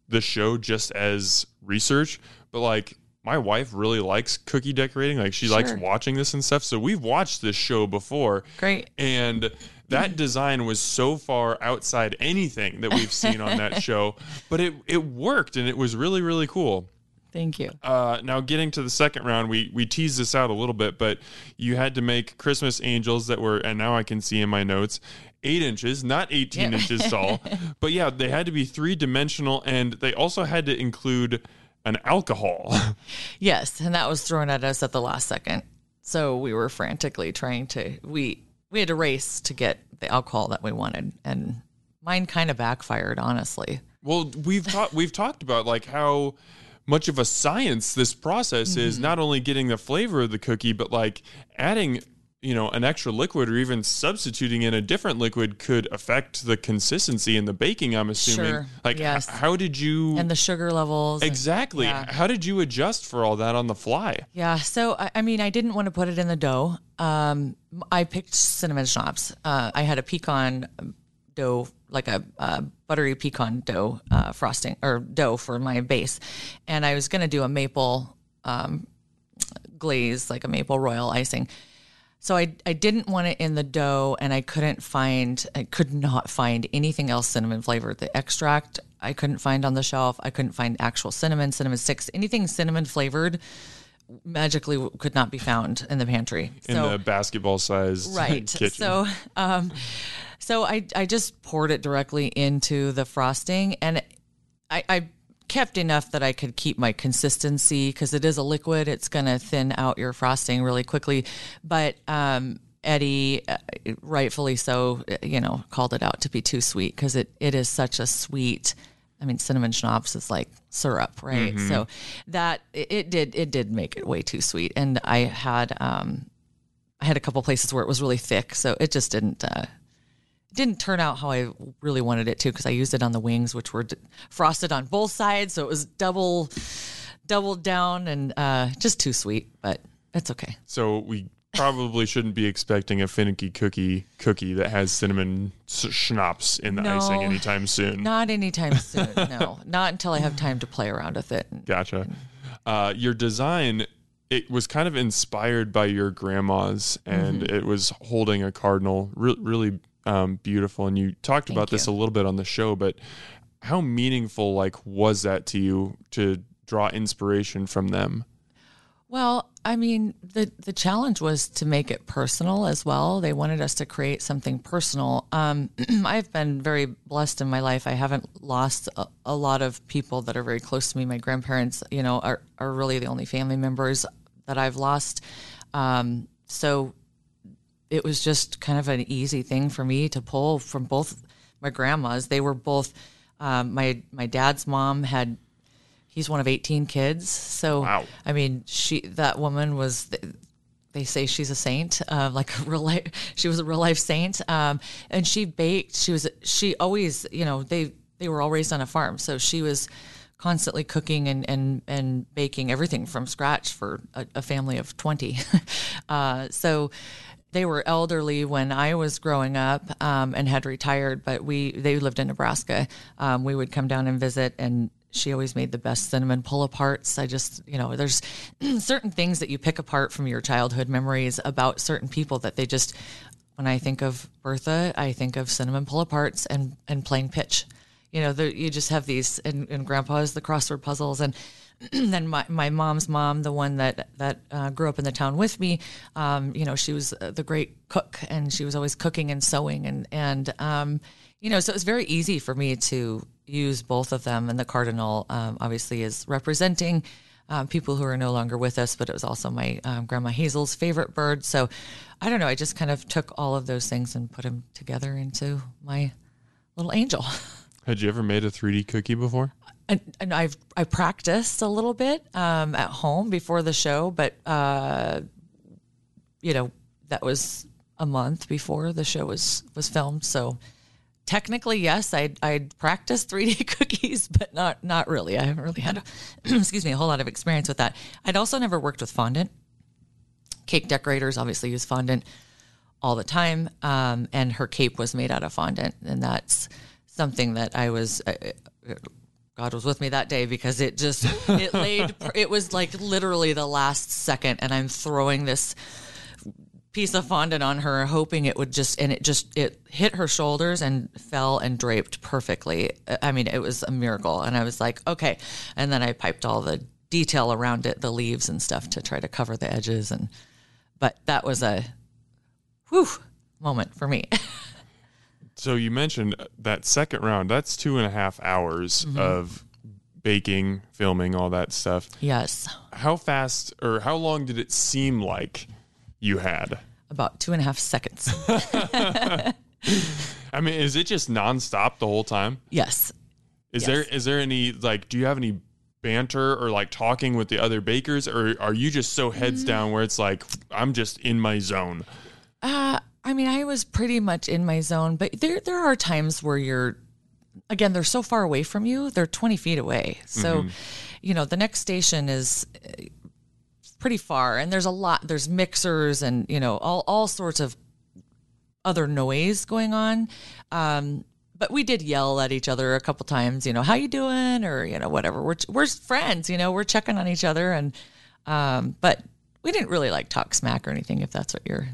the show just as research, but like my wife really likes cookie decorating. Like she likes watching this and stuff. So we've watched this show before. Great. And that design was so far outside anything that we've seen on that show, but it it worked and it was really really cool. Thank you. Uh, now, getting to the second round, we we teased this out a little bit, but you had to make Christmas angels that were, and now I can see in my notes, eight inches, not eighteen Yeah. inches tall. But yeah, they had to be three dimensional, and they also had to include an alcohol. Yes, and that was thrown at us at the last second. So we were frantically trying to we we had to race to get the alcohol that we wanted, and mine kind of backfired, honestly. well, we've talked we've talked about like how much of a science this process Mm-hmm. is not only getting the flavor of the cookie but like adding you know an extra liquid or even substituting in a different liquid could affect the consistency and the baking i'm assuming Sure, like h- how did you And the sugar levels. and- exactly yeah. how did you adjust for all that on the fly Yeah, so I, I mean, I didn't want to put it in the dough. Um, I picked cinnamon schnapps. Uh, I had a pecan dough, like a, uh buttery pecan dough uh, frosting or dough for my base, and I was going to do a maple um, glaze, like a maple royal icing. So I, I didn't want it in the dough, and I couldn't find, I could not find anything else cinnamon flavored. The extract I couldn't find on the shelf. I couldn't find actual cinnamon, cinnamon sticks, anything cinnamon flavored magically could not be found in the pantry. in so the basketball size right. kitchen So um, so I I just poured it directly into the frosting, and I, I kept enough that I could keep my consistency because it is a liquid. It's going to thin out your frosting really quickly, but. Um, Eddie, uh, rightfully so, uh, you know, called it out to be too sweet because it, it is such a sweet. I mean, cinnamon schnapps is like syrup, right? So that it, it did it did make it way too sweet, and I had um, I had a couple places where it was really thick, so it just didn't uh, didn't turn out how I really wanted it to because I used it on the wings, which were d- frosted on both sides, so it was double doubled down and uh, just too sweet. But it's okay. So we probably shouldn't be expecting a finicky cookie cookie that has cinnamon s- schnapps in the No. icing anytime soon. Not anytime soon. no, not until I have time to play around with it. Gotcha. Uh, your design it was kind of inspired by your grandma's, and Mm-hmm. it was holding a cardinal, re- really um, beautiful. And you talked about this you. a little bit on the show, but how meaningful like was that to you to draw inspiration from them? Well, I mean, the the challenge was to make it personal as well. They wanted us to create something personal. Um, I've been very blessed in my life. I haven't lost a, a lot of people that are very close to me. My grandparents, you know, are are really the only family members that I've lost. Um, so it was just kind of an easy thing for me to pull from both my grandmas. They were both um, my my dad's mom had he's one of 18 kids. So Wow. I mean, she that woman was they say she's a saint, uh, like a real life. She was a real life saint, um, and she baked. She was she always, you know, they they were all raised on a farm, so she was constantly cooking and and and baking everything from scratch for a, a family of twenty. uh, so they were elderly when I was growing up um, and had retired, but we they lived in Nebraska. Um, we would come down and visit, and she always made the best cinnamon pull aparts. I just, you know, there's certain things that you pick apart from your childhood memories about certain people that they just. When I think of Bertha, I think of cinnamon pull aparts and and playing pitch. You know, there, you just have these, and, and Grandpa's the crossword puzzles, and then my, my mom's mom, the one that that uh, grew up in the town with me, um, you know, she was uh, the great cook, and she was always cooking and sewing, and and um, you know, so it was very easy for me to use both of them. And the cardinal, um, obviously, is representing um, people who are no longer with us, but it was also my um, grandma Hazel's favorite bird. So I don't know. I just kind of took all of those things and put them together into my little angel. Had you ever made a 3D cookie before? And, and I've I practiced a little bit um, at home before the show, but uh, you know that was a month before the show was was filmed. So technically, yes, I I practiced 3D cookies, but not not really. I haven't really had, a, excuse me, a whole lot of experience with that. I'd also never worked with fondant. Cake decorators obviously use fondant all the time, um, and her cape was made out of fondant, and that's something that I was. Uh, God was with me that day because it just it laid it was like literally the last second and I'm throwing this piece of fondant on her hoping it would just and it just it hit her shoulders and fell and draped perfectly. I mean it was a miracle and I was like okay and then I piped all the detail around it the leaves and stuff to try to cover the edges and but that was a whew moment for me. So you mentioned that second round. That's two and a half hours Mm-hmm. of baking, filming, all that stuff. yes. How fast or how long did it seem like you had? About two and a half seconds. I mean, is it just nonstop the whole time? yes. Is Yes. there is there any like? Do you have any banter or like talking with the other bakers, or are you just so heads Mm. down where it's like I'm just in my zone? Uh, I mean, I was pretty much in my zone, but there there are times where you're again, they're so far away from you. They're 20 feet away. So, you know, the next station is uh, pretty far and there's a lot there's mixers and, you know, all all sorts of other noise going on. Um but we did yell at each other a couple times, you know, how you doing or, you know, whatever. We're we're friends, you know, we're checking on each other and um but we didn't really like talk smack or anything if that's what you're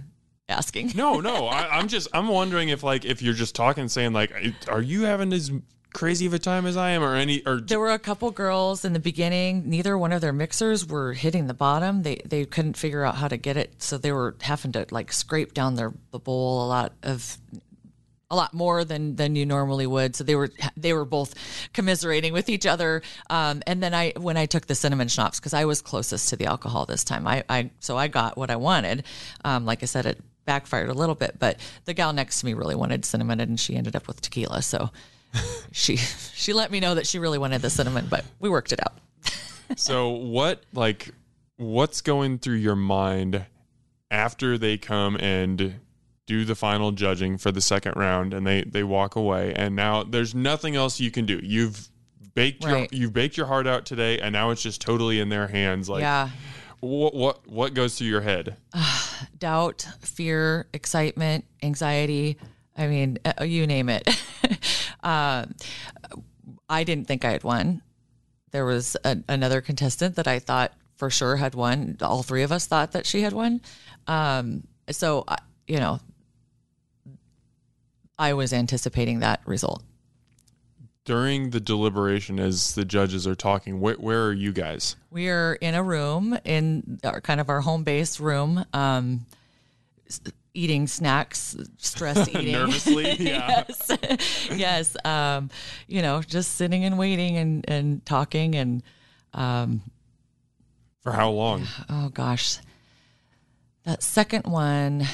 asking. No, no. I, I'm just I'm wondering if like if you're just talking, saying like, are you having as crazy of a time as I am, or any or There were a couple girls in the beginning. Neither one of their mixers were hitting the bottom. They they couldn't figure out how to get it, so they were having to like scrape down their the bowl a lot of a lot more than than you normally would. So they were they were both commiserating with each other. Um, and then I when I took the cinnamon schnapps because I was closest to the alcohol this time. I, I so I got what I wanted. Um, like I said, it backfired a little bit, but the gal next to me really wanted cinnamon, and she ended up with tequila. So. she she let me know that she really wanted the cinnamon, but we worked it out. so what like what's going through your mind after they come and do the final judging for the second round and they they walk away and now there's nothing else you can do you've baked Right. your you've baked your heart out today and now it's just totally in their hands like yeah, what what what goes through your head doubt, fear, excitement, anxiety. I mean, uh, you name it. uh, I didn't think I had won. There was a, another contestant that I thought for sure had won. All three of us thought that she had won. Um, so, you know, I was anticipating that result. During the deliberation as the judges are talking where, where are you guys We are in a room in our kind of our home base room, um, eating snacks, stress eating. nervously yeah yes, yes. Um, you know, just sitting and waiting and and talking and for how long oh gosh, that second one,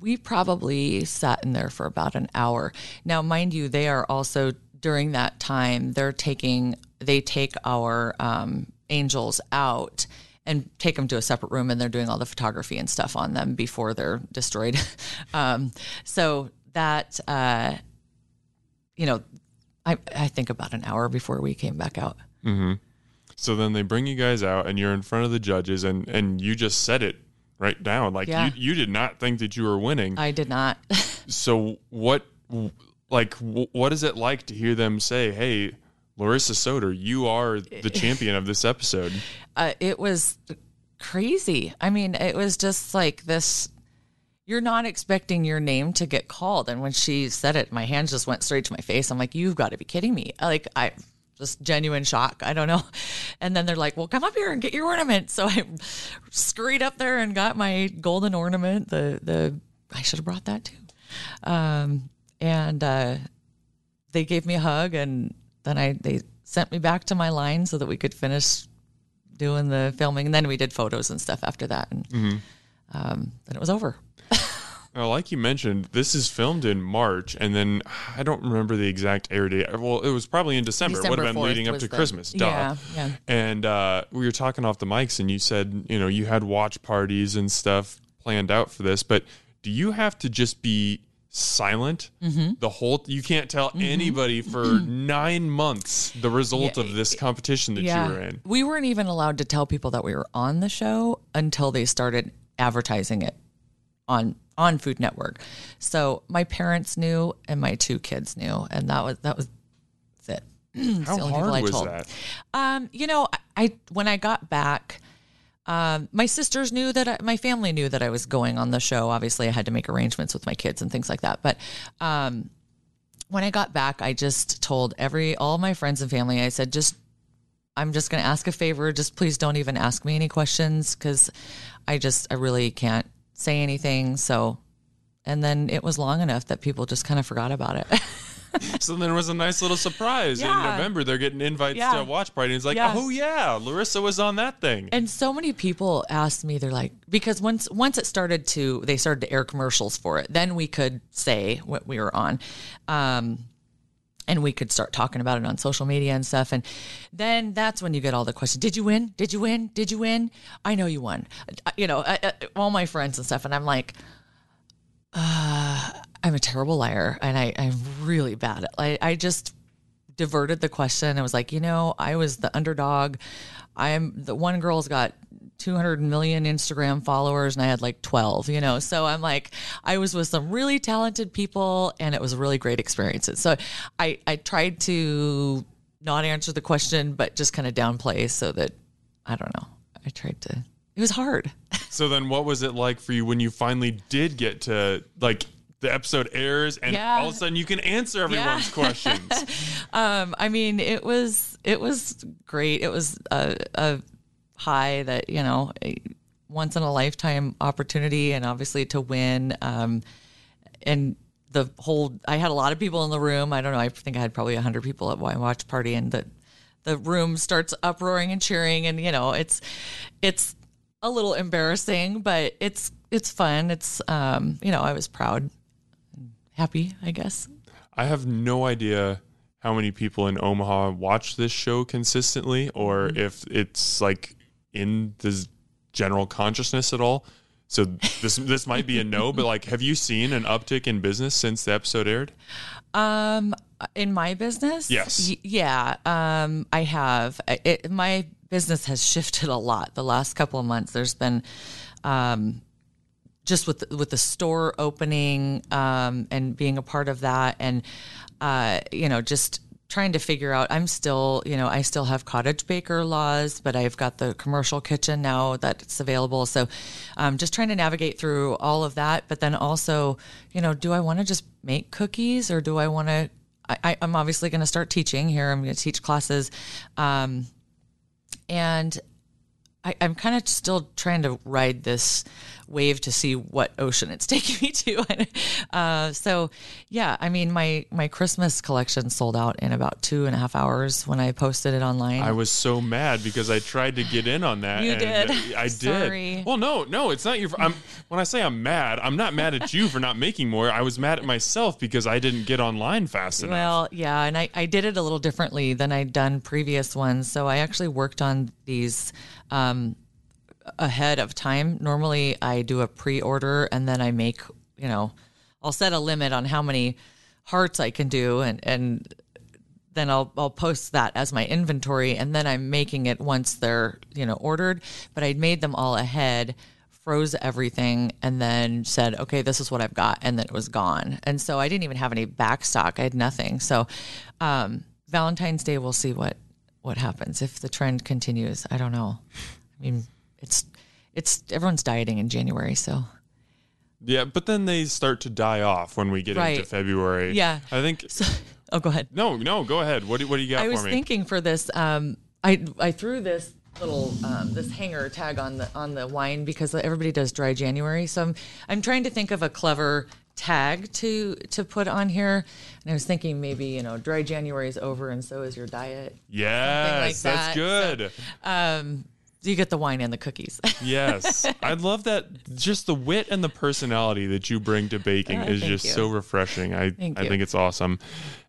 we probably sat in there for about an hour. Now, mind you, they are also during that time they're taking they take our um, angels out and take them to a separate room and they're doing all the photography and stuff on them before they're destroyed. um, so that uh, you know, I I think about an hour before we came back out. So then they bring you guys out and you're in front of the judges and and you just said it right down like Yeah. you you did not think that you were winning. I did not. so what like wh- what is it like to hear them say, "Hey, Larissa Codr, you are the champion of this episode." uh, it was crazy. I mean, it was just like this. You're not expecting your name to get called, and when she said it, my hands just went straight to my face. I'm like, "You've got to be kidding me!" Like I just genuine shock. I don't know. And then they're like, "Well, come up here and get your ornament." So I scurried up there and got my golden ornament. The the I should have brought that too. Um, and uh, they gave me a hug, and then I they sent me back to my line so that we could finish doing the filming, and then we did photos and stuff after that, and Mm-hmm. um, then it was over. Well, like you mentioned, this is filmed in March, and then I don't remember the exact air date. Well, it was probably in December. it would have been leading up to the- Christmas. Duh. Yeah, yeah. And uh, we were talking off the mics, and you said, you know, you had watch parties and stuff planned out for this, but do you have to just be silent Mm-hmm. the whole? You can't tell anybody for nine months the result Yeah, of this competition that you were in. We weren't even allowed to tell people that we were on the show until they started advertising it on on Food Network. So my parents knew and my two kids knew, and that was that was it. How the only people hard I was told. that? Um, you know, I, I when I got back, um, my sisters knew that I, my family knew that I was going on the show. Obviously, I had to make arrangements with my kids and things like that. But um, when I got back, I just told every all my friends and family. I said, just I'm just going to ask a favor. Just please don't even ask me any questions because I just I really can't say anything. So, and then it was long enough that people just kind of forgot about it. So then it was a nice little surprise in November. They're getting invites Yeah. to a watch party. And it's like, Yeah. oh yeah, Larissa was on that thing. And so many people asked me, they're like, because once once it started to, they started to air commercials for it. Then we could say what we were on, um, and we could start talking about it on social media and stuff. And then that's when you get all the questions: Did you win? Did you win? Did you win? I know you won. You know, I, I, all my friends and stuff. And I'm like, uh, I'm a terrible liar, and I, I'm really bad at. I, I just diverted the question. I was like, you know, I was the underdog. I'm the one girl's got 200 million Instagram followers and I had like 12, you know. So I'm like I was with some really talented people and it was a really great experiences. So I I tried to not answer the question but just kind of downplay so that I don't know. I tried to it was hard. So then what was it like for you when you finally did get to like the episode airs and Yeah. all of a sudden you can answer everyone's questions? Um, I mean, it was it was great. It was a, a high that you know, a once in a lifetime opportunity, and obviously to win. Um, and the whole, I had a lot of people in the room. I don't know. I think I had probably hundred people at my watch party, and the the room starts uproaring and cheering, and you know, it's it's a little embarrassing, but it's it's fun. It's um, you know, I was proud, and happy, I guess. I have no idea how many people in Omaha watch this show consistently or Mm-hmm. if it's like in the general consciousness at all. So this this might be a no, but like have you seen an uptick in business since the episode aired? Um, in my business, Yes. Y- yeah, um, I have. It, my business has shifted a lot the last couple of months. There's been, um, just with the, with the store opening um, and being a part of that, and uh, you know, just trying to figure out. I'm still, you know, I still have cottage baker laws, but I've got the commercial kitchen now that's available. So, um, just trying to navigate through all of that. But then also, you know, do I want to just make cookies or do I want to? I, I'm obviously going to start teaching here. I'm going to teach classes, um, and I, I'm kind of still trying to ride this wave to see what ocean it's taking me to. uh, so, yeah, I mean, my my Christmas collection sold out in about two and a half hours when I posted it online. I was so mad because I tried to get in on that. You and did. I did. Sorry. Well, no, no, it's not your. I'm when I say I'm mad, I'm not mad at you for not making more. I was mad at myself because I didn't get online fast enough. Well, yeah, and I, I did it a little differently than I'd done previous ones. So I actually worked on these um, ahead of time. Normally, I do a pre order and then I make, you know, I'll set a limit on how many hearts I can do and, and then I'll I'll post that as my inventory and then I'm making it once they're, you know, ordered. But I'd made them all ahead, froze everything, and then said, Okay, this is what I've got, and then it was gone. And so I didn't even have any back stock. I had nothing. So um Valentine's Day we'll see what what happens. If the trend continues, I don't know. I mean, it's it's everyone's dieting in January, so yeah, but then they start to die off when we get into February. Yeah. I think. oh go ahead. No, no, go ahead. What do, what do you got I for was me? thinking for this, um, I I threw this little um, this hanger tag on the on the wine because everybody does dry January. So I'm I'm trying to think of a clever tag to to put on here, and I was thinking maybe you know dry January is over and so is your diet. yes, like that's that. good. Um, So you get the wine and the cookies. yes. I love that just the wit and the personality that you bring to baking Uh, is just you. so refreshing. I Thank I you. think it's awesome.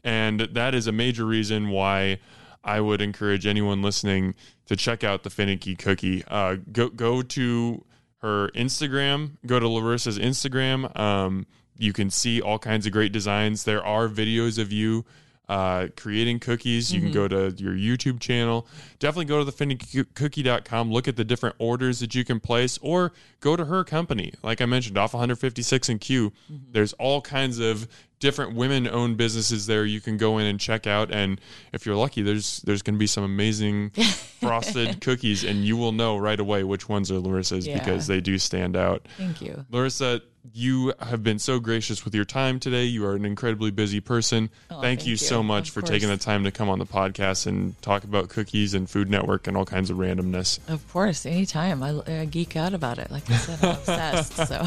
And that is a major reason why I would encourage anyone listening to check out the finicky cookie. Uh, go go to her Instagram, go to Larissa's Instagram. Um, you can see all kinds of great designs. There are videos of you uh, creating cookies. You can go to your YouTube channel. Definitely go to thefinickycookie.com. Look at the different orders that you can place, or go to her company. Like I mentioned, off 156 and Q. There's all kinds of different women-owned businesses there. You can go in and check out. And if you're lucky, there's there's going to be some amazing frosted cookies, and you will know right away which ones are Larissa's Yeah. because they do stand out. Thank you. Larissa, you have been so gracious with your time today. You are an incredibly busy person. thank, Oh, thank you you. so much Of for taking the time to come on the podcast and talk about cookies and Food Network and all kinds of randomness. Of course, anytime. I, I geek out about it. Like I said, I'm obsessed. So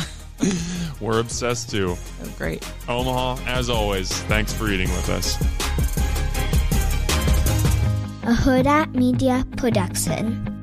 We're obsessed too. oh, great. Omaha, as always, thanks for eating with us. a Hurrdat Media Production.